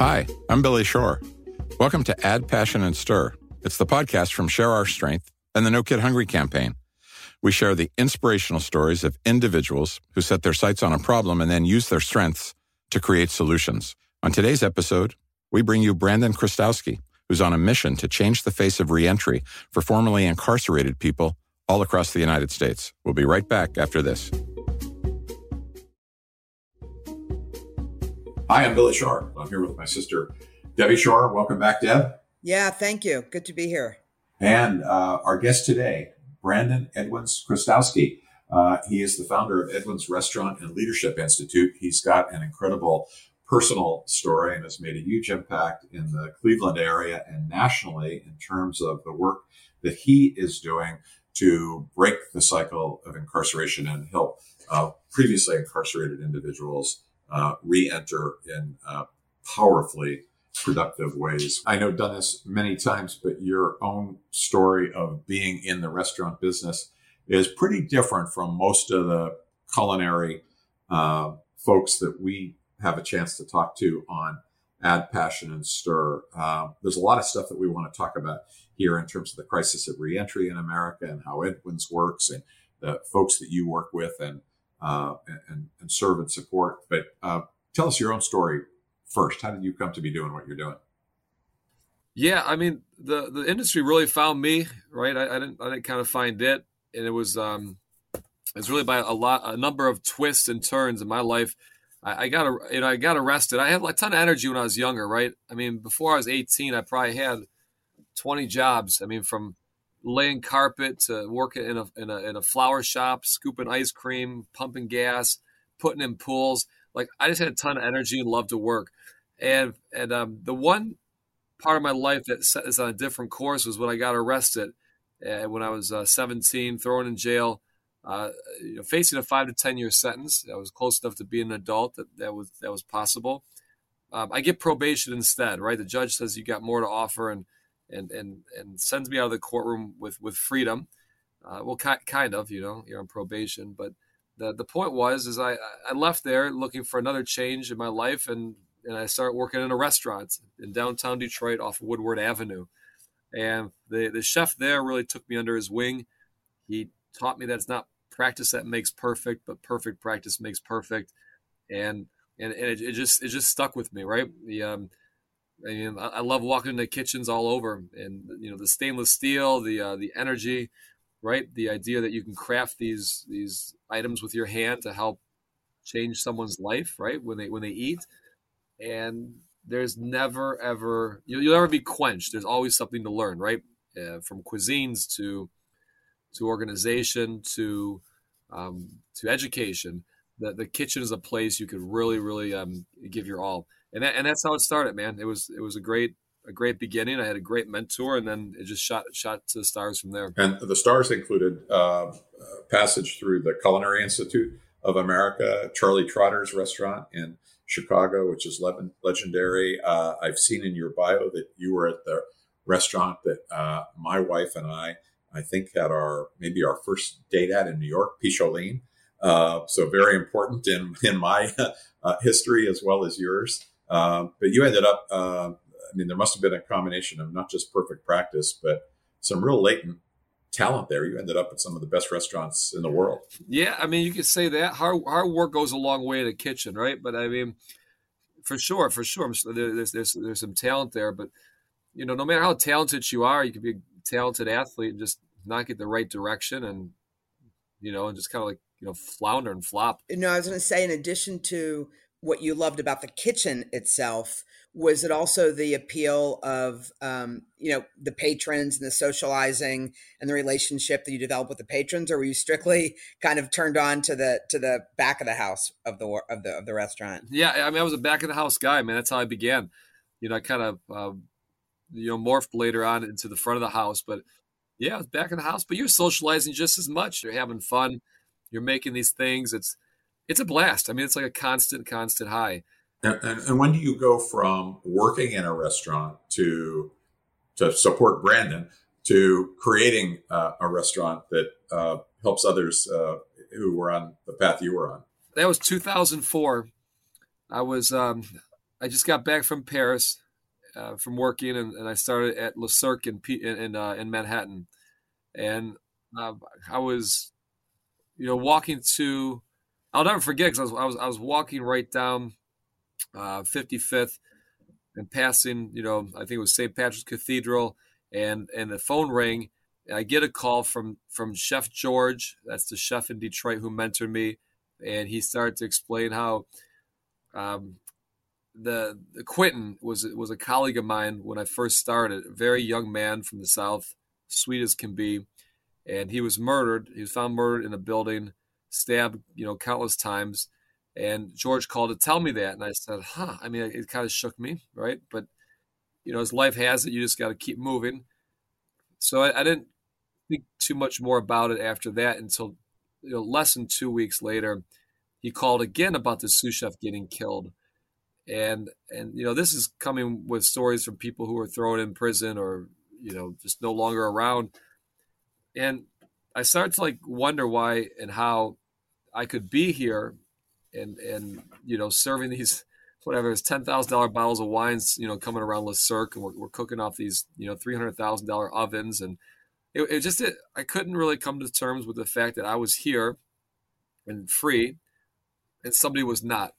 Hi, I'm Billy Shore. Welcome to Add Passion and Stir. It's the podcast from Share Our Strength and the No Kid Hungry campaign. We share the inspirational stories of individuals who set their sights on a problem and then use their strengths to create solutions. On today's episode, we bring you Brandon Chrostowski, who's on a mission to change the face of reentry for formerly incarcerated people all across the United States. We'll be right back after this. Hi, I'm Billy Shore. I'm here with my sister, Debbie Shore. Welcome back, Deb. Yeah, thank you. Good to be here. And uh, our guest today, Brandon Edwins Chrostowski. Uh, he is the founder of Edwins Restaurant and Leadership Institute. He's got an incredible personal story and has made a huge impact in the Cleveland area and nationally in terms of the work that he is doing to break the cycle of incarceration and help uh, previously incarcerated individuals uh, re-enter in uh, powerfully productive ways. I know done this many times, but your own story of being in the restaurant business is pretty different from most of the culinary uh, folks that we have a chance to talk to on Add Passion and Stir. Um, there's a lot of stuff that we want to talk about here in terms of the crisis of reentry in America and how Edwins works and the folks that you work with and uh, and, and, serve and support. But uh, tell us your own story first. How did you come to be doing what you're doing? Yeah, I mean the the industry really found me, right? I, I didn't I didn't kind of find it, and it was um, it was really by a lot a number of twists and turns in my life. I, I got you know I got arrested. I had a ton of energy when I was younger, right? I mean, before I was 18, I probably had 20 jobs. I mean, from laying carpet to working in a, in a, in a flower shop, scooping ice cream, pumping gas, putting in pools. Like I just had a ton of energy and loved to work. And, and um, the one part of my life that set us on a different course was when I got arrested uh, when I was uh, 17, thrown in jail, uh, you know, facing a five to 10 year sentence. I was close enough to be an adult that that was, that was possible. Um, I get probation instead, right? The judge says you got more to offer and, and and and sends me out of the courtroom with with freedom. Uh, well, ki- kind of, you know, you're on probation, but the the point was is I I left there looking for another change in my life, and and I started working in a restaurant in downtown Detroit off Woodward Avenue, and the the chef there really took me under his wing. He taught me that it's not practice that makes perfect, but perfect practice makes perfect, and and, and it, it just it just stuck with me, right? The um, I mean, I, love walking into kitchens all over, and you know the stainless steel, the uh, the energy, right? The idea that you can craft these these items with your hand to help change someone's life, right? When they when they eat, and there's never ever you'll, you'll never be quenched. There's always something to learn, right? Uh, from cuisines to to organization to um, to education. The, the kitchen is a place you could really, really um, give your all and that, and that's how it started, man. It was it was a great a great beginning. I had a great mentor, and then it just shot shot to the stars from there. And the stars included uh, passage through the Culinary Institute of America, Charlie Trotter's restaurant in Chicago, which is le- legendary. Uh, I've seen in your bio that you were at the restaurant that uh, my wife and I, I think, had our maybe our first date at in New York, Picholine. Uh, so very important in in my uh, history as well as yours. Um, but you ended up, uh, I mean, there must have been a combination of not just perfect practice, but some real latent talent there. You ended up at some of the best restaurants in the world. Yeah, I mean, you could say that hard hard work goes a long way in a kitchen, right? But I mean, for sure, for sure, there's there's there's some talent there. But you know, no matter how talented you are, you could be a talented athlete and just not get the right direction, and you know, and just kind of like you know flounder and flop. No, I was going to say, in addition to what you loved about the kitchen itself was it also the appeal of um, you know the patrons and the socializing and the relationship that you developed with the patrons or were you strictly kind of turned on to the to the back of the house of the of the of the restaurant? Yeah i mean i was a back of the house guy man that's how i began. You know i kind of uh, you know morphed later on into the front of the house but yeah I was back in the house but you're socializing just as much. You're having fun. You're making these things. It's it's a blast. I mean, it's like a constant, constant high. And, and, and when do you go from working in a restaurant to to support Brandon to creating uh, a restaurant that uh, helps others uh, who were on the path you were on? That was 2004. I was um, I just got back from Paris uh, from working, and, and, I started at Le Cirque in in in, uh, in Manhattan, and uh, I was, you know, walking to. I'll never forget because I was, I was I was walking right down uh, 55th and passing, you know, I think it was St. Patrick's Cathedral, and and the phone rang. And I get a call from from Chef George, that's the chef in Detroit who mentored me, and he started to explain how um, the, the Quentin was was a colleague of mine when I first started. A very young man from the South, sweet as can be, and he was murdered. He was found murdered in a building, stabbed, you know, countless times. And George called to tell me that, and I said, "Huh." I mean, it kind of shook me, right? But you know, as life has it, you just got to keep moving. So I, I didn't think too much more about it after that until you know less than two weeks later. He called again about the sous chef getting killed and and you know this is coming with stories from people who were thrown in prison or you know just no longer around and i started to like wonder why and how i could be here and and you know serving these whatever it's ten thousand dollar bottles of wines you know coming around Le Cirque and we're, we're cooking off these you know three hundred thousand dollar ovens. And it, it just it, I couldn't really come to terms with the fact that I was here and free and somebody was not.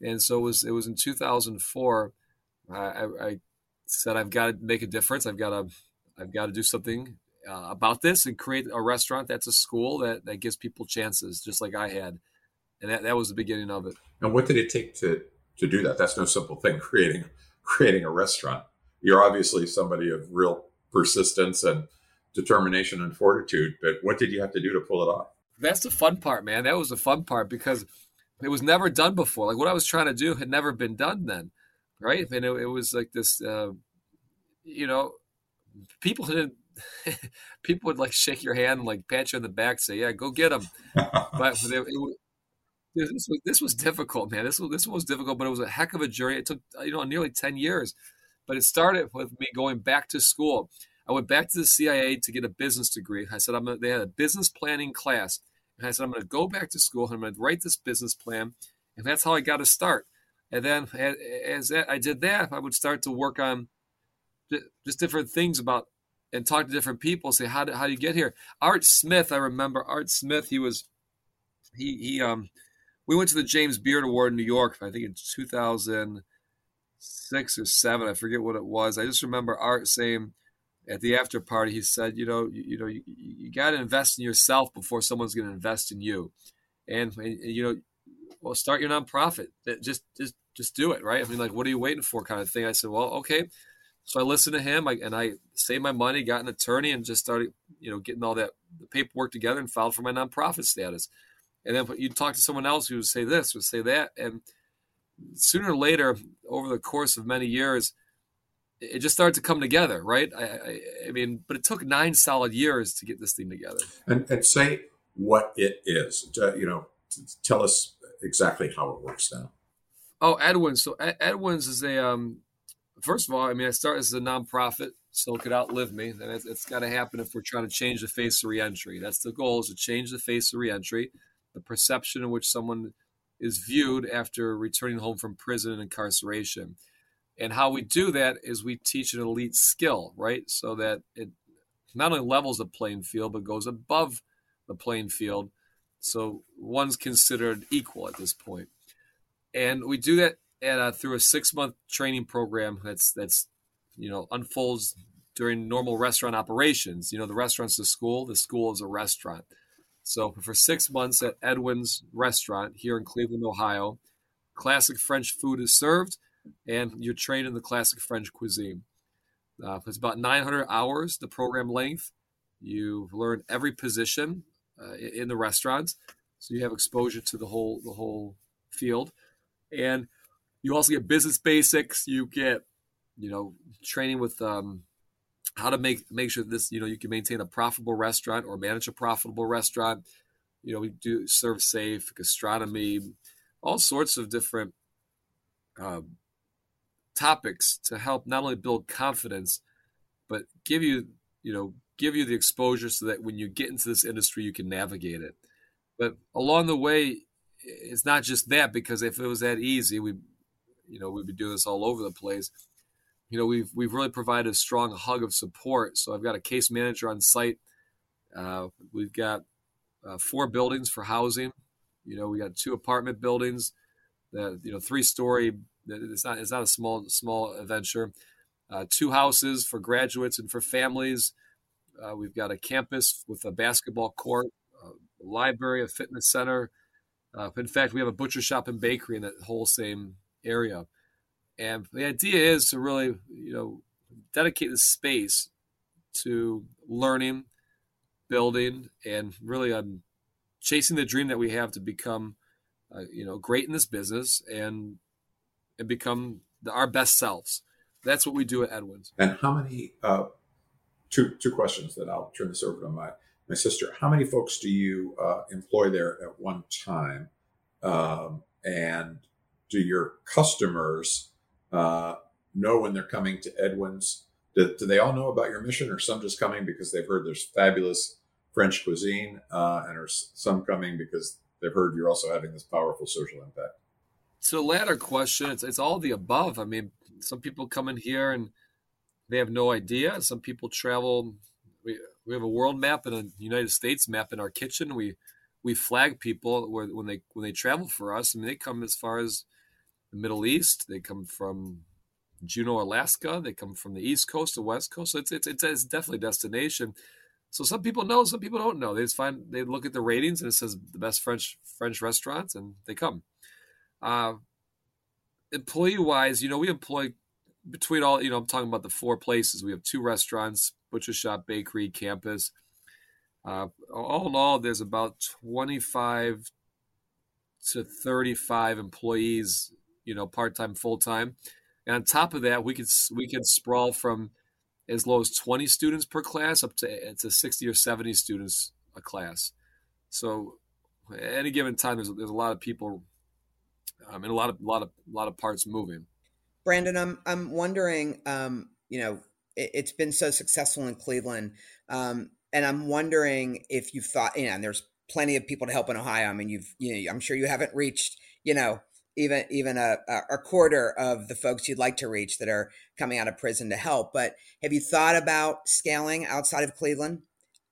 And so it was it was in 2004 I, I said I've got to make a difference. I've got to I've got to do something uh, about this and create a restaurant that's a school that, that gives people chances just like I had and that, that was the beginning of it and what did it take to to do that that's no simple thing creating creating a restaurant you're obviously somebody of real persistence and determination and fortitude but what did you have to do to pull it off that's the fun part man that was the fun part because it was never done before. Like what I was trying to do had never been done then, right? And it, it was like this, uh, you know, people didn't. people would like shake your hand and like pat you on the back, say, "Yeah, go get them." but it, it, this was this was difficult, man. This was this was difficult, but it was a heck of a journey. It took you know nearly ten years, but it started with me going back to school. I went back to the CIA to get a business degree. I said I'm a, they had a business planning class. And I said, I'm going to go back to school and I'm going to write this business plan. And that's how I got to start. And then as I did that, I would start to work on just different things about and talk to different people. Say, how do, how do you get here? Art Smith, I remember Art Smith. He was he he um we went to the James Beard Award in New York. I think in 2006 or seven. I forget what it was. I just remember Art saying at the after party, he said, you know, you, you know, you, you got to invest in yourself before someone's going to invest in you, and, and, you know, well, start your nonprofit. Just just just do it, right? I mean, like, what are you waiting for, kind of thing. I said, well, okay. So I listened to him, I, and I saved my money, got an attorney, and just started, you know, getting all that paperwork together and filed for my nonprofit status. And then you talk to someone else who would say this, would say that, and sooner or later, over the course of many years, it just started to come together, right? I, I, I, mean, but it took nine solid years to get this thing together. And, and say what it is. To, You know, tell us exactly how it works now. Oh, Edwin's. So Edwin's is a. Um, first of all, I mean, I started as a nonprofit, so it could outlive me. And it's, it's got to happen if we're trying to change the face of reentry. That's the goal: is to change the face of reentry, the perception in which someone is viewed after returning home from prison and incarceration. And how we do that is we teach an elite skill, right? So that it not only levels the playing field, but goes above the playing field. So one's considered equal at this point. And we do that at a, through a six month training program that's, that's, you know, unfolds during normal restaurant operations. You know, the restaurant's the school, the school is a restaurant. So for six months at Edwin's restaurant here in Cleveland, Ohio, classic French food is served and you're trained in the classic French cuisine. Uh, it's about 900 hours, the program length. You learn every position uh, in the restaurants, so you have exposure to the whole the whole field, and you also get business basics. You get, you know, training with um, how to make make sure this you know you can maintain a profitable restaurant or manage a profitable restaurant. You know, we do ServSafe, gastronomy, all sorts of different um, topics to help not only build confidence, but give you, you know, give you the exposure so that when you get into this industry, you can navigate it. But along the way, it's not just that because if it was that easy, we, you know we've been doing this all over the place. You know, we've we've really provided a strong hug of support. So I've got a case manager on site. Uh, we've got uh, four buildings for housing. You know, we got two apartment buildings, that you know, three story. It's not it's not a small small adventure. Uh, two houses for graduates and for families. Uh, we've got a campus with a basketball court, a library, a fitness center. Uh, in fact, we have a butcher shop and bakery in that whole same area. And the idea is to really, you know, dedicate the space to learning, building, and really um, chasing the dream that we have to become, uh, you know, great in this business and and become the, our best selves. That's what we do at Edwin's. And how many? Uh, two two questions that I'll turn this over to my my sister. How many folks do you uh, employ there at one time? Um, and do your customers uh, know when they're coming to Edwin's? Do, do, they all know about your mission, or some just coming because they've heard there's fabulous French cuisine, uh, and are some coming because they've heard you're also having this powerful social impact? So, latter question, it's, it's all the above. I mean, some people come in here and they have no idea. Some people travel. We, we have a world map and a United States map in our kitchen. We we flag people where, when they when they travel for us. I mean, they come as far as the Middle East. They come from Juneau, Alaska. They come from the East Coast, the West Coast. So it's it's it's, it's definitely destination. So some people know, some people don't know. They just find they look at the ratings and it says the best French French restaurants, and they come. Uh, employee wise, you know, we employ between all. You know, I'm talking about the four places. We have two restaurants, butcher shop, bakery, campus. Uh, all in all, there's about 25 to 35 employees, you know, part time, full time. And on top of that, we could we could sprawl from as low as 20 students per class up to to 60 or 70 students a class. So at any given time, there's there's a lot of people, um, and a lot of lot of lot of parts moving. Brandon, I'm I'm wondering, um, you know, it, has been so successful in Cleveland. Um, and I'm wondering if you've thought, you know, and there's plenty of people to help in Ohio. I mean, you've, you know, I'm sure you haven't reached, you know, even even a, a quarter of the folks you'd like to reach that are coming out of prison to help. But have you thought about scaling outside of Cleveland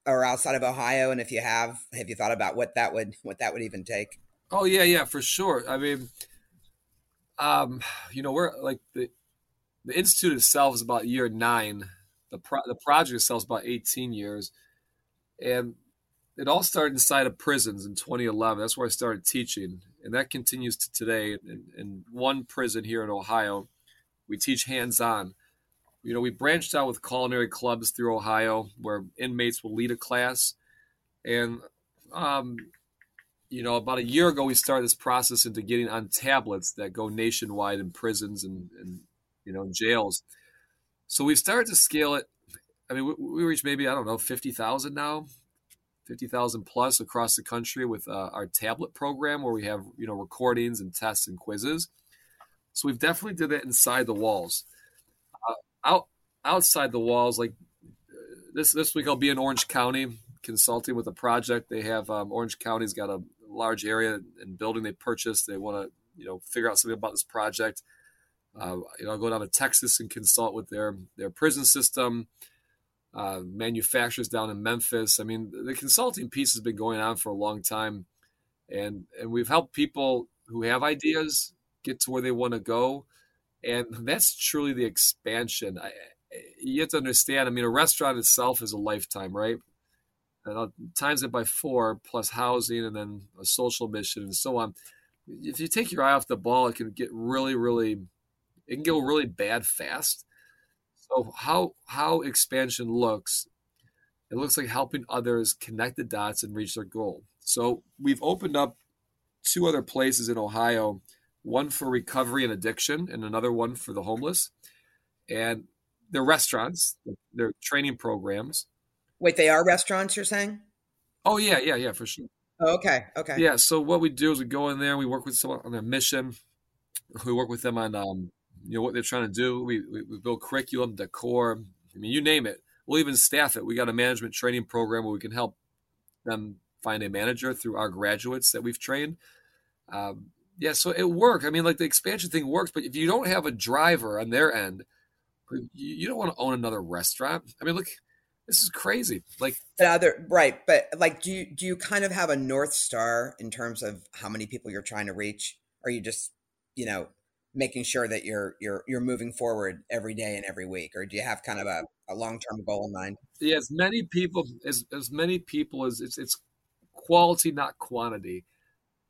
or outside of Ohio? And if you have, have you thought about what that would what that would even take? Oh yeah, yeah, for sure. I mean, um, you know, we're like the the institute itself is about year nine. The pro- the project itself is about eighteen years and it all started inside of prisons in 2011. That's where I started teaching, and that continues to today. In, in one prison here in Ohio, we teach hands-on. You know, we branched out with culinary clubs through Ohio, where inmates will lead a class, and um, you know, about a year ago, we started this process into getting on tablets that go nationwide in prisons and, and you know, jails. So we've started to scale it I mean, we, we reach maybe I don't know fifty thousand now, fifty thousand plus across the country with uh, our tablet program where we have you know recordings and tests and quizzes. So we've definitely did that inside the walls. Uh, out outside the walls, like this this week, I'll be in Orange County consulting with a project. They have um, Orange County's got a large area and building they purchased. They want to you know figure out something about this project. Uh, you know, I'll go down to Texas and consult with their their prison system uh, manufacturers down in Memphis. I mean, the consulting piece has been going on for a long time, and and we've helped people who have ideas get to where they want to go, and that's truly the expansion. I, you have to understand. I mean, a restaurant itself is a lifetime, right? And I'll times it by four plus housing and then a social mission and so on. If you take your eye off the ball, it can get really, really, it can go really bad fast so how how expansion looks, it looks like helping others connect the dots and reach their goal. So we've opened up two other places in Ohio, one for recovery and addiction, and another one for the homeless. And they're restaurants, they're training programs. Wait, they are restaurants, you're saying? Oh yeah, yeah, yeah, for sure. Oh, okay, okay. Yeah, so what we do is we go in there, we work with someone on their mission. We work with them on um, you know what they're trying to do. We, we, we build curriculum, decor. I mean, you name it. We'll even staff it. We got a management training program where we can help them find a manager through our graduates that we've trained. Um, Yeah, so it worked. I mean, like the expansion thing works, but if you don't have a driver on their end, you don't want to own another restaurant. I mean, look, this is crazy. Like but other right, but like, do you do you kind of have a north star in terms of how many people you're trying to reach? Or are you just, you know, making sure that you're you're you're moving forward every day and every week, or do you have kind of a, a long term goal in mind? Yeah, as many people as as many people as it's it's quality, not quantity.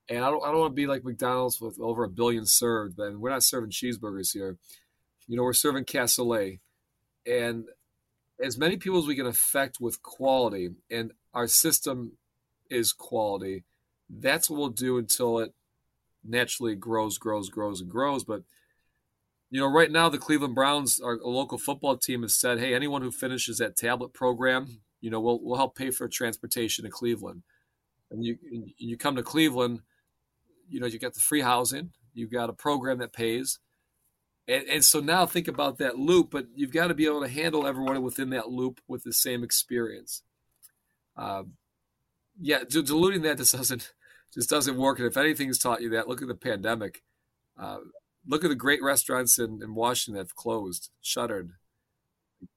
And I don't, I don't want to be like McDonald's with over a billion served, but we're not serving cheeseburgers here. You know, we're serving cassoulet. And as many people as we can affect with quality, and our system is quality, that's what we'll do until it naturally grows, grows, grows, and grows. But you know, right now the Cleveland Browns, our local football team, has said, "Hey, anyone who finishes that tablet program, you know, we'll we'll help pay for transportation to Cleveland." And you you come to Cleveland, you know, you got the free housing, you've got a program that pays. And, and so now think about that loop, but you've got to be able to handle everyone within that loop with the same experience. Um, yeah, diluting that just doesn't just doesn't work. And if anything's taught you that, look at the pandemic. Uh, look at the great restaurants in, in Washington that have closed, shuttered.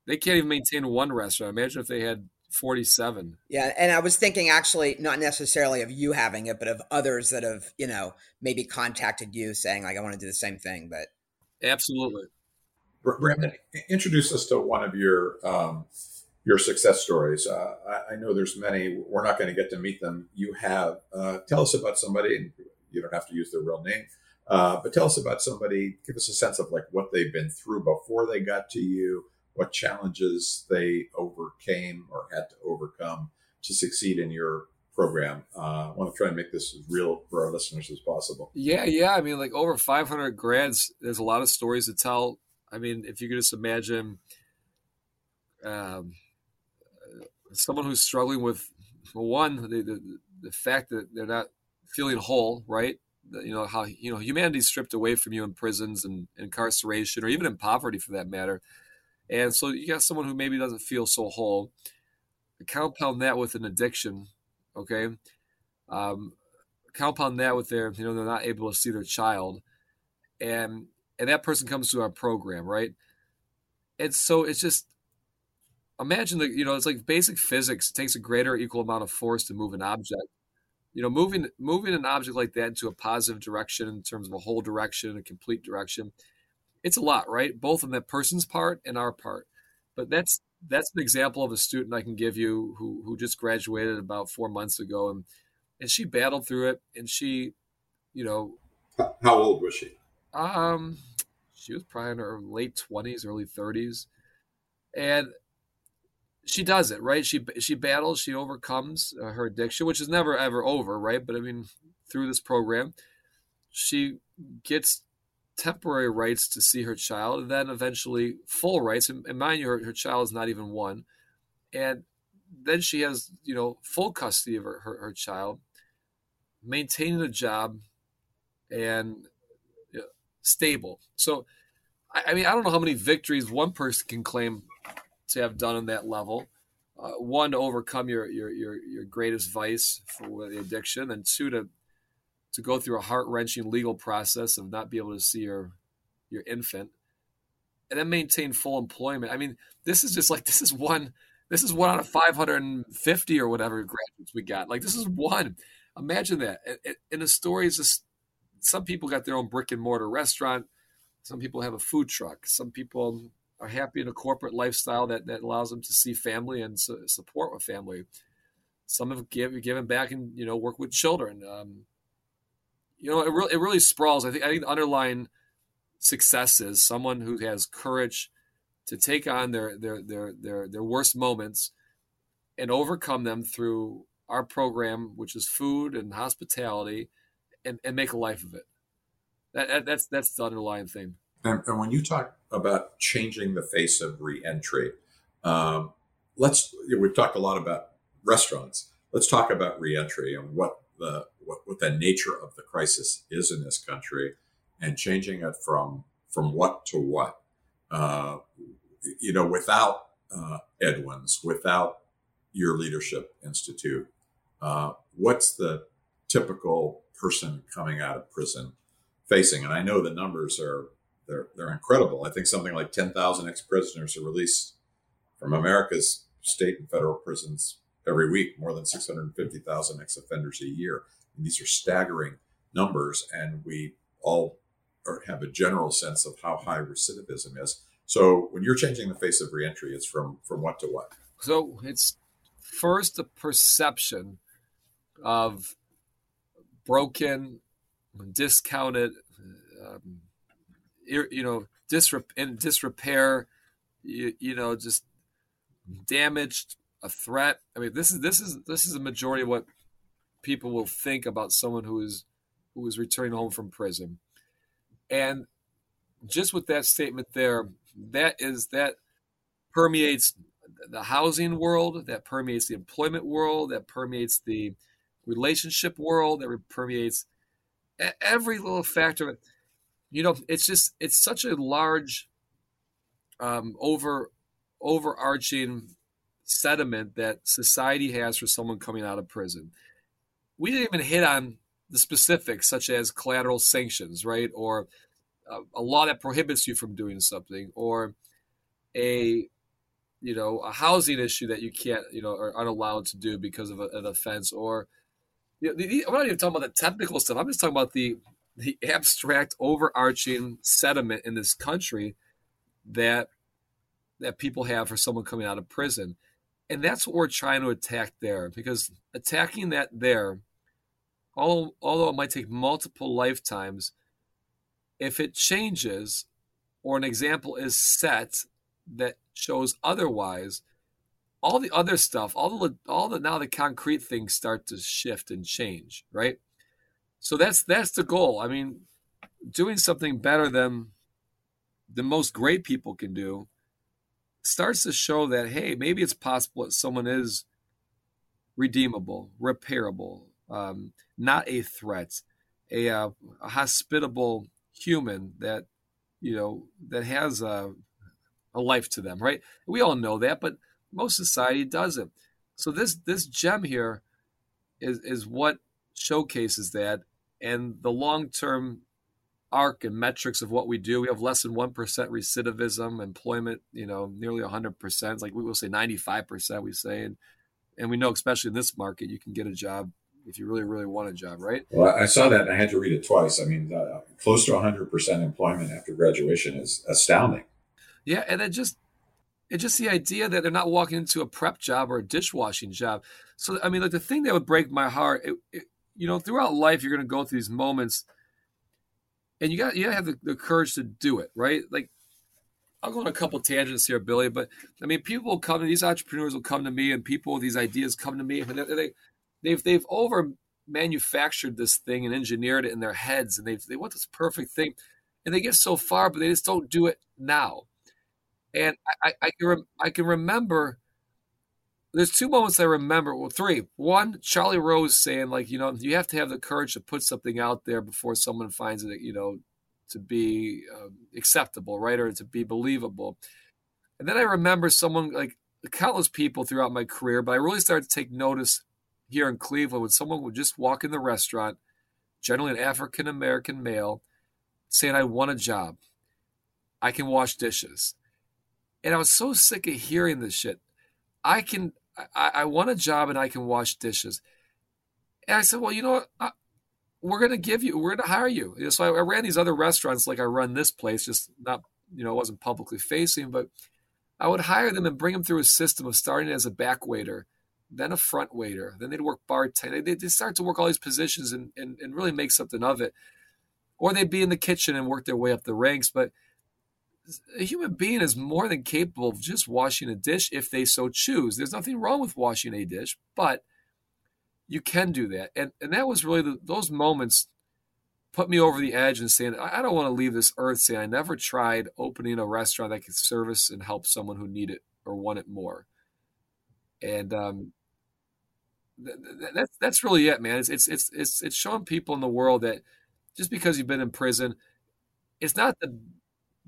They can't even maintain one restaurant. Imagine if they had 47. Yeah. And I was thinking actually not necessarily of you having it, but of others that have, you know, maybe contacted you saying, like, I want to do the same thing. But absolutely. Brandon, introduce us to one of your um, your success stories. Uh, I, I, know there's many. We're not going to get to meet them. You have. Uh, tell us about somebody, you don't have to use their real name, uh, but tell us about somebody. Give us a sense of like what they've been through before they got to you, what challenges they overcame or had to overcome to succeed in your program. Uh, I want to try and make this as real for our listeners as possible. Yeah, yeah. I mean, like over 500 grads, there's a lot of stories to tell. I mean, if you could just imagine um, someone who's struggling with, one, the, the, the fact that they're not feeling whole, right? you know how you know humanity's stripped away from you in prisons and incarceration or even in poverty for that matter and so you got someone who maybe doesn't feel so whole. Compound that with an addiction, okay? Um, compound that with their, you know, they're not able to see their child, and and that person comes to our program, right? And so it's just imagine that you know it's like basic physics. It takes a greater equal amount of force to move an object. You know, moving moving an object like that into a positive direction in terms of a whole direction, a complete direction it's a lot, right? Both on that person's part and our part. But that's that's an example of a student I can give you who who just graduated about four months ago, and and she battled through it, and she, you know, how old was she? Um, she was probably in her late twenties, early thirties, and she does it right. She she battles, she overcomes uh, her addiction, which is never ever over, right? But I mean, through this program, she gets temporary rights to see her child, and then eventually full rights. And, and mind you, her, her child is not even one. And then she has, you know, full custody of her, her, her child, maintaining a job, and you know, stable. So, I, I, mean, I don't know how many victories one person can claim to have done on that level. Uh, one to overcome your, your your your greatest vice for the addiction, and two to to go through a heart wrenching legal process of not be able to see your your infant, and then maintain full employment. I mean, this is just like this is one this is one out of 550 or whatever graduates we got. Like this is one. Imagine that. And the story is just some people got their own brick and mortar restaurant. Some people have a food truck. Some people are happy in a corporate lifestyle that, that allows them to see family and su- support with family. Some have give, given back and you know work with children. Um, you know, it really it really sprawls. I think I think the underlying success is someone who has courage to take on their their their their their worst moments and overcome them through our program, which is food and hospitality, and, and make a life of it. That, that that's that's the underlying thing. And, and, when you talk about changing the face of reentry, um, let's we've talked a lot about restaurants. Let's talk about reentry and what the what, what the nature of the crisis is in this country and changing it from from what to what. Uh, you know, without uh, Edwin's, without your leadership institute, uh, what's the typical person coming out of prison facing, and I know the numbers are they're they're incredible. I think something like ten thousand ex prisoners are released from America's state and federal prisons every week. More than six hundred fifty thousand ex offenders a year. And these are staggering numbers, and we all have a general sense of how high recidivism is. So when you're changing the face of reentry, it's from from what to what? So it's first a perception of broken, discounted, um, you know, disrep- in disrepair, you, you know, just damaged, a threat. I mean, this is this is this is a majority of what people will think about someone who is who is returning home from prison. And just with that statement there, that is that permeates the housing world, that permeates the employment world, that permeates the relationship world, that permeates every little factor. You know, it's just it's such a large, um, over overarching sediment that society has for someone coming out of prison. We didn't even hit on the specifics, such as collateral sanctions, right, or a, a law that prohibits you from doing something, or a you know a housing issue that you can't you know are unallowed to do because of a, an offense, or you know, the, I'm not even talking about the technical stuff. I'm just talking about the the abstract, overarching sediment in this country that that people have for someone coming out of prison. And that's what we're trying to attack there because attacking that there, although, although it might take multiple lifetimes, if it changes or an example is set that shows otherwise, all the other stuff, all the all the now the concrete things start to shift and change, right? So that's that's the goal. I mean, doing something better than the most great people can do starts to show that hey, maybe it's possible that someone is redeemable, repairable, um, not a threat, a, uh, a hospitable human that you know that has a, a life to them, right? We all know that, but most society doesn't. So this this gem here is is what showcases that, and the long term arc and metrics of what we do. We have less than 1% recidivism, employment, you know, nearly 100%. like we will say 95%, we say. And, and we know, especially in this market, you can get a job if you really, really want a job, right? Well, I saw that and I had to read it twice. I mean, uh, close to 100% employment after graduation is astounding. Yeah. And then just, it's just the idea that they're not walking into a prep job or a dishwashing job. So, I mean, like the thing that would break my heart, it, it, you know, throughout life, you're going to go through these moments – and you got you got to have the, the courage to do it, right? Like I'll go on a couple tangents here, Billy, but I mean, people will come, to these entrepreneurs will come to me, and people with these ideas come to me, and they, they they've they've over manufactured this thing and engineered it in their heads, and they they want this perfect thing, and they get so far, but they just don't do it now. And I, I can rem- I can remember there's two moments I remember. Well, three. One, Charlie Rose saying like, you know, you have to have the courage to put something out there before someone finds it, you know, to be um, acceptable, right, or to be believable. And then I remember someone like countless people throughout my career, but I really started to take notice here in Cleveland when someone would just walk in the restaurant, generally an African American male, saying, "I want a job. I can wash dishes." And I was so sick of hearing this shit. I can I, I want a job and I can wash dishes. And I said, well, you know what? I, we're going to give you, we're going to hire you. So I, I, ran these other restaurants like I run this place, just not, you know, it wasn't publicly facing, but I would hire them and bring them through a system of starting as a back waiter, then a front waiter, then they'd work bartender. They, would start to work all these positions and, and, and really make something of it. Or they'd be in the kitchen and work their way up the ranks. But a human being is more than capable of just washing a dish if they so choose. There's nothing wrong with washing a dish, but you can do that. And and that was really the, those moments put me over the edge and saying I don't want to leave this earth saying I never tried opening a restaurant that could service and help someone who need it or want it more. And um, th- th- that's that's really it, man. It's, it's it's it's it's showing people in the world that just because you've been in prison, it's not the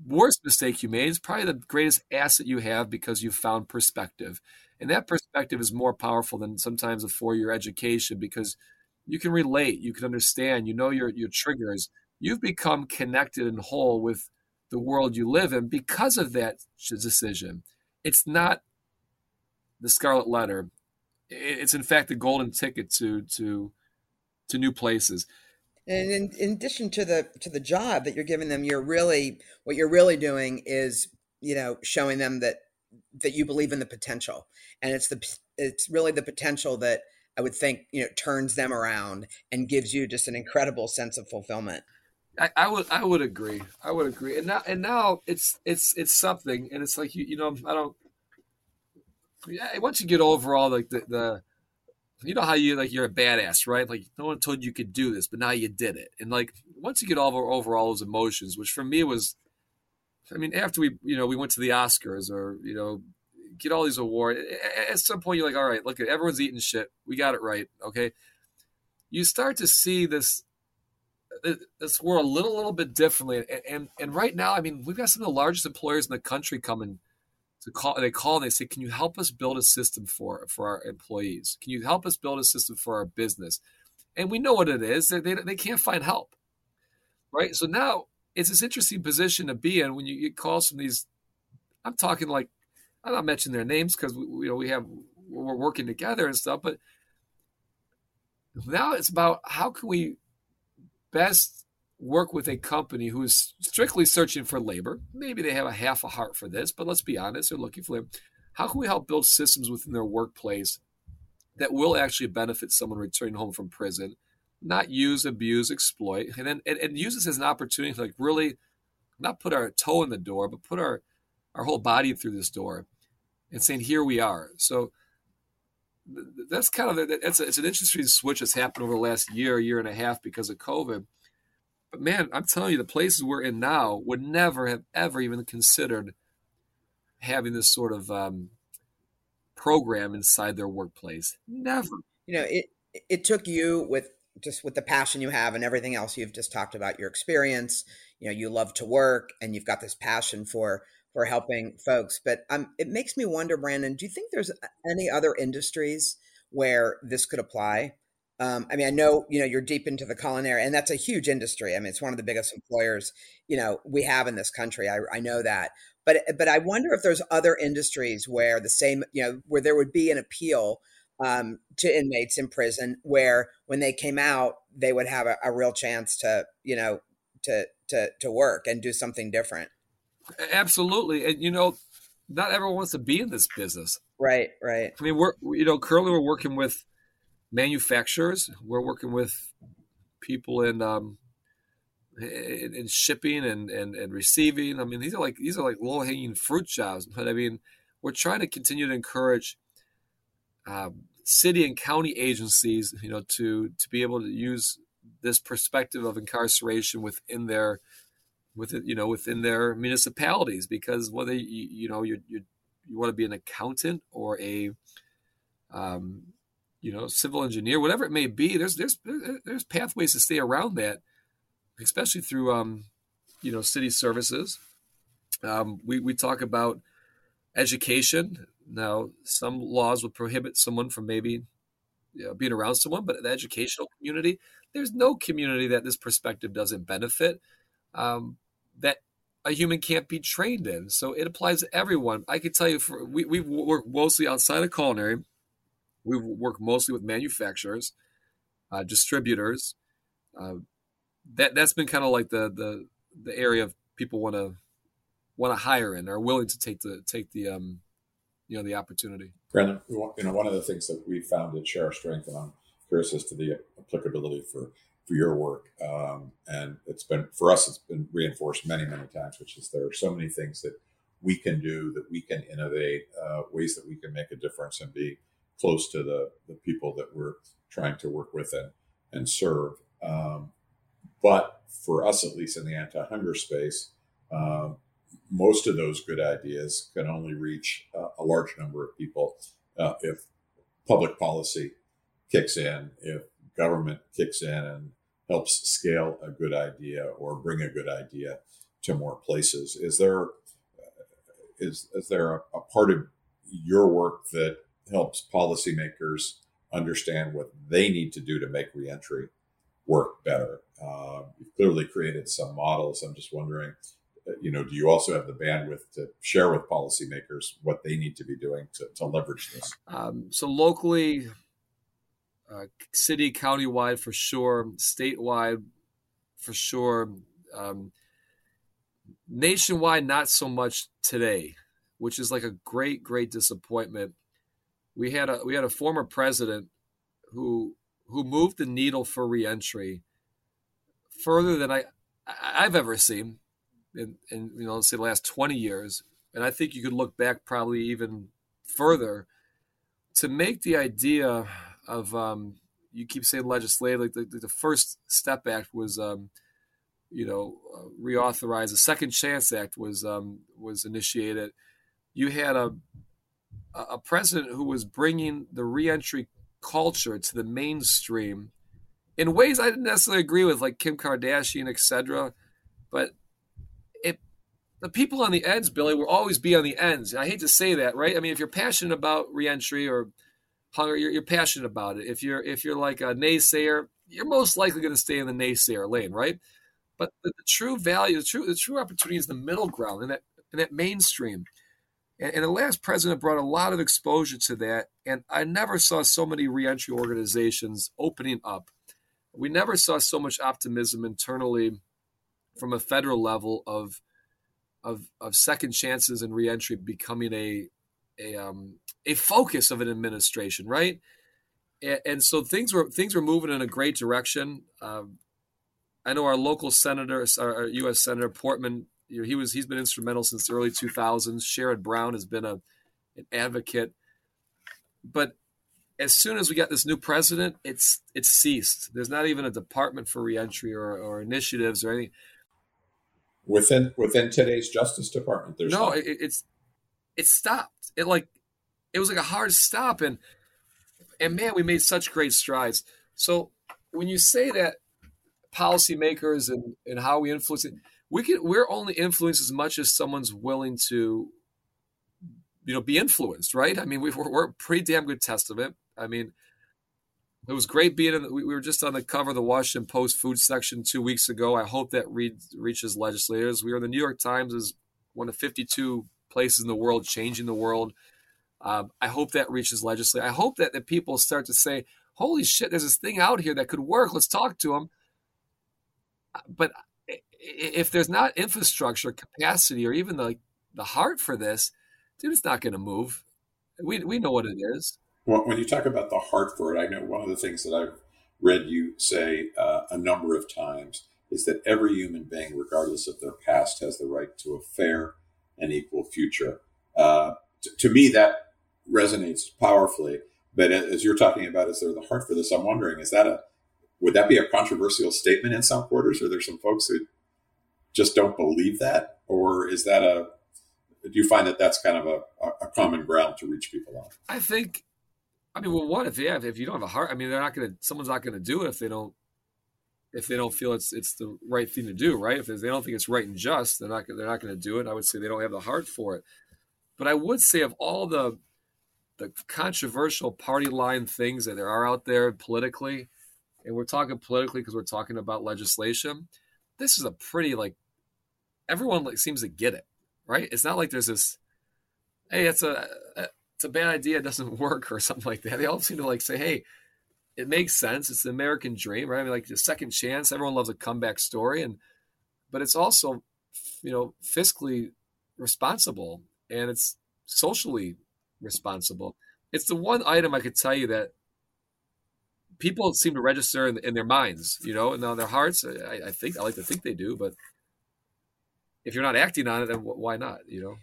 worst mistake you made is probably the greatest asset you have because you've found perspective. And that perspective is more powerful than sometimes a four year education because you can relate, you can understand, you know your, your triggers, you've become connected and whole with the world you live in because of that decision. It's not the scarlet letter. It's in fact the golden ticket to to to new places. And in, in addition to the to the job that you're giving them, you're really what you're really doing is you know showing them that that you believe in the potential, and it's the it's really the potential that I would think you know turns them around and gives you just an incredible sense of fulfillment. I, I, would I would agree. I would agree. And now and now it's it's it's something, and it's like you you know I don't. Yeah, once you get over all like the, the you know how you like you're a badass, right? Like no one told you could do this, but now you did it. And like once you get over over all those emotions, which for me was, I mean, after we you know we went to the Oscars or you know get all these awards, at some point you're like, all right, look, everyone's eating shit. We got it right, okay. You start to see this uh, this world a little little bit differently, and, and and right now, I mean, we've got some of the largest employers in the country coming to call they call and they say can you help us build a system for for our employees? Can you help us build a system for our business? And we know what it is. They, they, they can't find help right? So now it's this interesting position to be in when you get calls from these i'm talking like i'm not mentioning their names because we you know we have we're working together and stuff but now it's about how can we best work with a company who is strictly searching for labor. Maybe they have a half a heart for this, but let's be honest, they're looking for labor. How can we help build systems within their workplace that will actually benefit someone returning home from prison, not use, abuse, exploit, and then and, and use this as an opportunity to like really not put our toe in the door, but put our our whole body through this door and saying, here we are. So that's kind of that's a, it's an interesting switch that's happened over the last year, year and a half because of COVID but man, I'm telling you, the places we're in now would never have ever even considered having this sort of um, program inside their workplace. Never. You know, it it took you with just with the passion you have and everything else you've just talked about your experience. You know, you love to work and you've got this passion for for helping folks. But um, it makes me wonder, Brandon, do you think there's any other industries where this could apply? Um, I mean, I know you know you're deep into the culinary, and that's a huge industry. I mean, it's one of the biggest employers you know we have in this country. I, I know that, but but I wonder if there's other industries where the same you know where there would be an appeal um, to inmates in prison, where when they came out, they would have a, a real chance to you know to to to work and do something different. Absolutely, and you know, not everyone wants to be in this business. Right, right. I mean, we're you know currently we're working with manufacturers. We're working with people in um, in, in shipping and, and and receiving. I mean, these are like these are like low hanging fruit jobs. But I mean, we're trying to continue to encourage um, city and county agencies, you know, to to be able to use this perspective of incarceration within their within you know within their municipalities because whether you you know you you want to be an accountant or a um, you know, civil engineer, whatever it may be. There's there's there's pathways to stay around that, especially through um, you know, city services. Um, we we talk about education. Now, some laws would prohibit someone from maybe you know, being around someone, but the educational community, there's no community that this perspective doesn't benefit. Um, that a human can't be trained in. So it applies to everyone. I can tell you, for we we work mostly outside of culinary we work mostly with manufacturers, uh, distributors. Uh, that that's been kind of like the the the area of people want to want to hire in, are willing to take the take the um, you know the opportunity. Brandon, you know one of the things that we found at Share Strength, and I'm curious as to the applicability for for your work, um, and it's been for us, it's been reinforced many many times, which is there are so many things that we can do, that we can innovate, uh, ways that we can make a difference and be close to the, the people that we're trying to work with and, and serve. Um, but for us, at least in the anti hunger space, um, most of those good ideas can only reach uh, a large number of people uh, if public policy kicks in, if government kicks in and helps scale a good idea or bring a good idea to more places. Is there is, is there a, a part of your work that helps policymakers understand what they need to do to make reentry work better? Uh, you've clearly created some models. I'm just wondering, uh, you know, do you also have the bandwidth to share with policymakers what they need to be doing to, to leverage this? Um, so locally, uh, city, county-wide for sure, statewide for sure. Um, nationwide, not so much today, which is like a great, great disappointment. We had a we had a former president who who moved the needle for reentry further than I I've ever seen in, in you know let's say the last 20 years. And I think you could look back probably even further to make the idea of um, you keep saying legislative like the, the first step act was um, you know uh, reauthorized the second chance act was um, was initiated. You had a a president who was bringing the reentry culture to the mainstream in ways I didn't necessarily agree with, like Kim Kardashian, etc. But it, the people on the ends, Billy, will always be on the ends. I hate to say that, right? I mean, if you're passionate about reentry or hunger, you're, you're passionate about it. If you're if you're like a naysayer, you're most likely going to stay in the naysayer lane, right? But the, the, true value, the true the true opportunity is the middle ground and that in that mainstream. And, and, the last president brought a lot of exposure to that. And I never saw so many reentry organizations opening up we never saw so much optimism internally from a federal level of of of second chances and reentry becoming a a um, a focus of an administration, right? And, and, so things were things were moving in a great direction. Um, I know our local senator, our U.S. Senator Portman, you know, he was he's been instrumental since the early 2000s. Sherrod Brown has been a an advocate, but as soon as we got this new president, it's it's ceased. There's not even a department for reentry or, or initiatives or anything within within today's Justice Department. There's no, it, it's it stopped. It like it was like a hard stop, and and man, we made such great strides. So when you say that policymakers and and how we influence it, we can we're only influenced as much as someone's willing to you know be influenced, right? I mean, we, we're, we're a pretty damn good test of it. I mean, it was great being in. The, we were just on the cover of the Washington Post food section two weeks ago. I hope that reaches legislators. We in the New York Times is one of 52 places in the world changing the world. Um, I hope that reaches legislators. I hope that, that people start to say, "Holy shit, there's this thing out here that could work. Let's talk to them." But if there's not infrastructure, capacity, or even the the heart for this, dude, it's not going to move. We we know what it is Well, when you talk about the heart for it, I know one of the things that I've read you say uh, a number of times is that every human being, regardless of their past, has the right to a fair and equal future. Uh, t- to me, that resonates powerfully. But as you're talking about, is there the heart for this? I'm wondering, is that a would that be a controversial statement in some quarters? Are there some folks who just don't believe that, or is that a do you find that that's kind of a, a common ground to reach people on? I think I mean, well, what if yeah, if you don't have a heart? I mean, they're not to. Someone's not to do it if they don't. If they don't feel it's it's the right thing to do, right? If they don't think it's right and just, they're not they're not to do it. I would say they don't have the heart for it. But I would say of all the the controversial party line things that there are out there politically, and we're talking politically because we're talking about legislation. This is a pretty like everyone like seems to get it, right? It's not like there's this. Hey, it's a it's a bad idea, it doesn't work or something like that. They all seem to like say, hey, it makes sense. It's the American dream, right? I mean, like the second chance, everyone loves a comeback story, and but it's also, you know, fiscally responsible and it's socially responsible. It's the one item I could tell you that people seem to register in, in their minds, you know, and on their hearts. I, I, think I like to think they do, but if you're not acting on it, then why not? You know.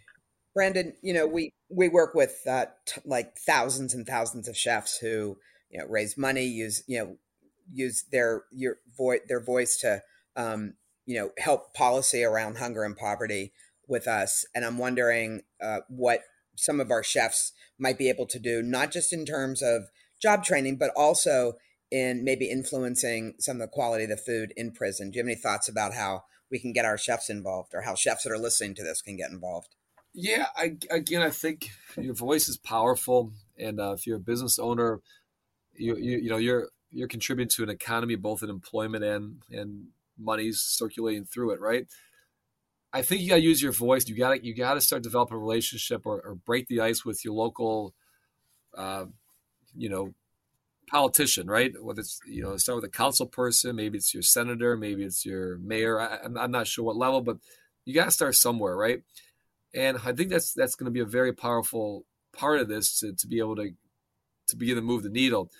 Brandon, you know, we we work with uh, t- like thousands and thousands of chefs who you know raise money, use you know use their your voice their voice to um, you know help policy around hunger and poverty with us. And I'm wondering uh, what some of our chefs might be able to do, not just in terms of job training, but also in maybe influencing some of the quality of the food in prison. Do you have any thoughts about how we can get our chefs involved, or how chefs that are listening to this can get involved? Yeah, I, again, I think your voice is powerful, and uh, if you're a business owner, you, you you know you're you're contributing to an economy both in employment and and money's circulating through it, right? I think you got to use your voice. You got to you got to start developing a relationship or, or, break the ice with your local, uh, you know, politician, right? Whether it's you know start with a council person, maybe it's your senator, maybe it's your mayor. I, I'm, I'm not sure what level, but you got to start somewhere, right? And I think that's that's going to be a very powerful part of this to, to be able to to begin to move the needle.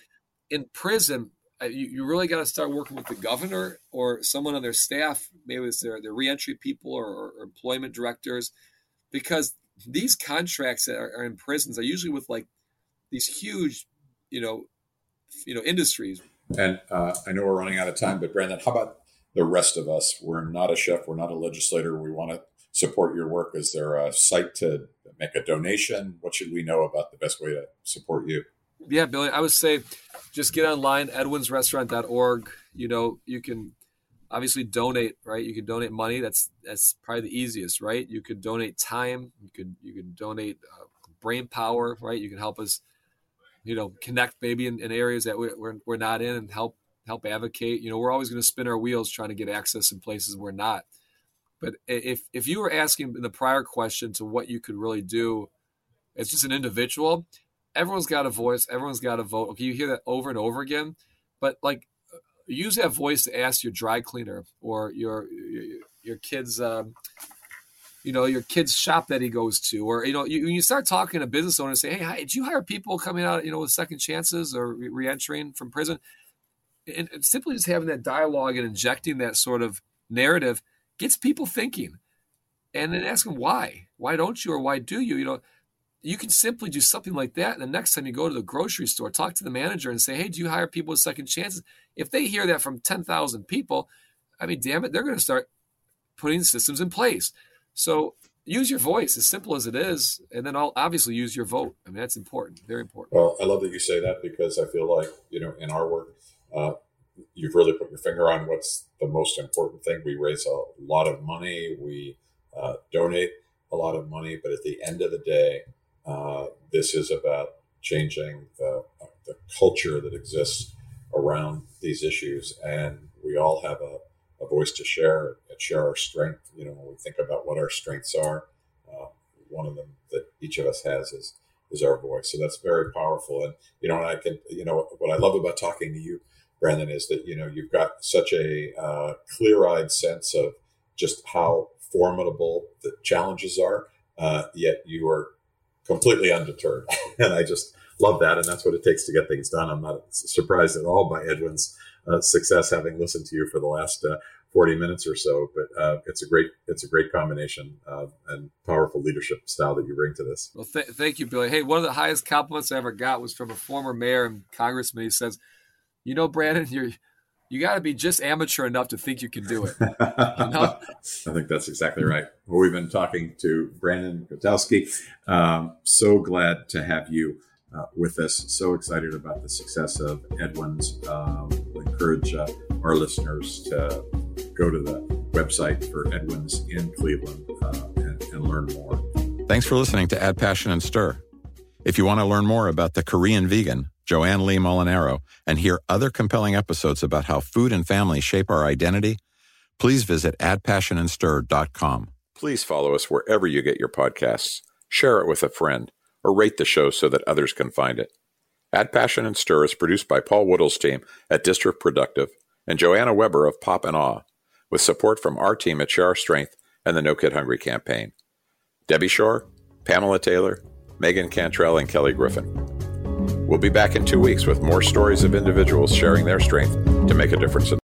In prison, uh, you, you really got to start working with the governor or someone on their staff, maybe it's their, their reentry people or, or employment directors, because these contracts that are, are in prisons are usually with like these huge, you know, you know, industries. And uh, I know we're running out of time, but Brandon, how about the rest of us? We're not a chef, we're not a legislator. We want to support your work. Is there a site to make a donation? What should we know about the best way to support you? Yeah, Billy, I would say just get online, edwinsrestaurant.org. You know, you can obviously donate, right? You can donate money. That's that's probably the easiest, right? You could donate time. You could you can donate uh, brain power, right? You can help us, you know, connect maybe in, in areas that we're, we're, not in and help help advocate. You know, we're always going to spin our wheels trying to get access in places we're not. But if if you were asking in the prior question to what you could really do, it's just an individual everyone's got a voice, everyone's got a vote. Okay, you hear that over and over again, but like use that voice to ask your dry cleaner or your your, your kid's um, you know your kid's shop that he goes to or you know you, when you start talking to business owners say hey did you hire people coming out you know with second chances or reentering from prison and, and simply just having that dialogue and injecting that sort of narrative gets people thinking and then ask them why why don't you or why do you you know you can simply do something like that. And the next time you go to the grocery store, talk to the manager and say, hey, do you hire people with second chances? If they hear that from 10,000 people, I mean, damn it, they're going to start putting systems in place. So use your voice, as simple as it is, and then I'll obviously use your vote. I mean, that's important, very important. Well, I love that you say that because I feel like, you know, in our work, uh, you've really put your finger on what's the most important thing. We raise a lot of money, we uh, donate a lot of money, but at the end of the day, uh, this is about changing the, the culture that exists around these issues. And we all have a, a voice to share and share our strength. You know, when we think about what our strengths are, uh, one of them that each of us has is is our voice. So that's very powerful. And you know, and I can, you know, what I love about talking to you, Brandon, is that you know you've got such a uh, clear-eyed sense of just how formidable the challenges are. Uh, yet you are completely undeterred. and I just love that. And that's what it takes to get things done. I'm not surprised at all by Edwin's uh, success, having listened to you for the last uh, 40 minutes or so. But uh, it's a great, it's a great combination and powerful leadership style that you bring to this. Well, th- thank you, Billy. Hey, one of the highest compliments I ever got was from a former mayor and congressman. He says, "You know, Brandon, you're." you got to be just amateur enough to think you can do it. You know? I think that's exactly right. Well, we've been talking to Brandon Chrostowski. Um, so glad to have you uh, with us. So excited about the success of Edwin's. Um, encourage uh, our listeners to go to the website for Edwin's in Cleveland uh, and, and learn more. Thanks for listening to Add Passion and Stir. If you want to learn more about the Korean vegan, Joanne Lee Molinaro, and hear other compelling episodes about how food and family shape our identity, please visit addpassionandstir.com. Please follow us wherever you get your podcasts, share it with a friend, or rate the show so that others can find it. Add Passion and Stir is produced by Paul Woodall's team at District Productive and Joanna Weber of Pop and Awe, with support from our team at Share Our Strength and the No Kid Hungry campaign. Debbie Shore, Pamela Taylor, Megan Cantrell, and Kelly Griffin. We'll be back in two weeks with more stories of individuals sharing their strength to make a difference in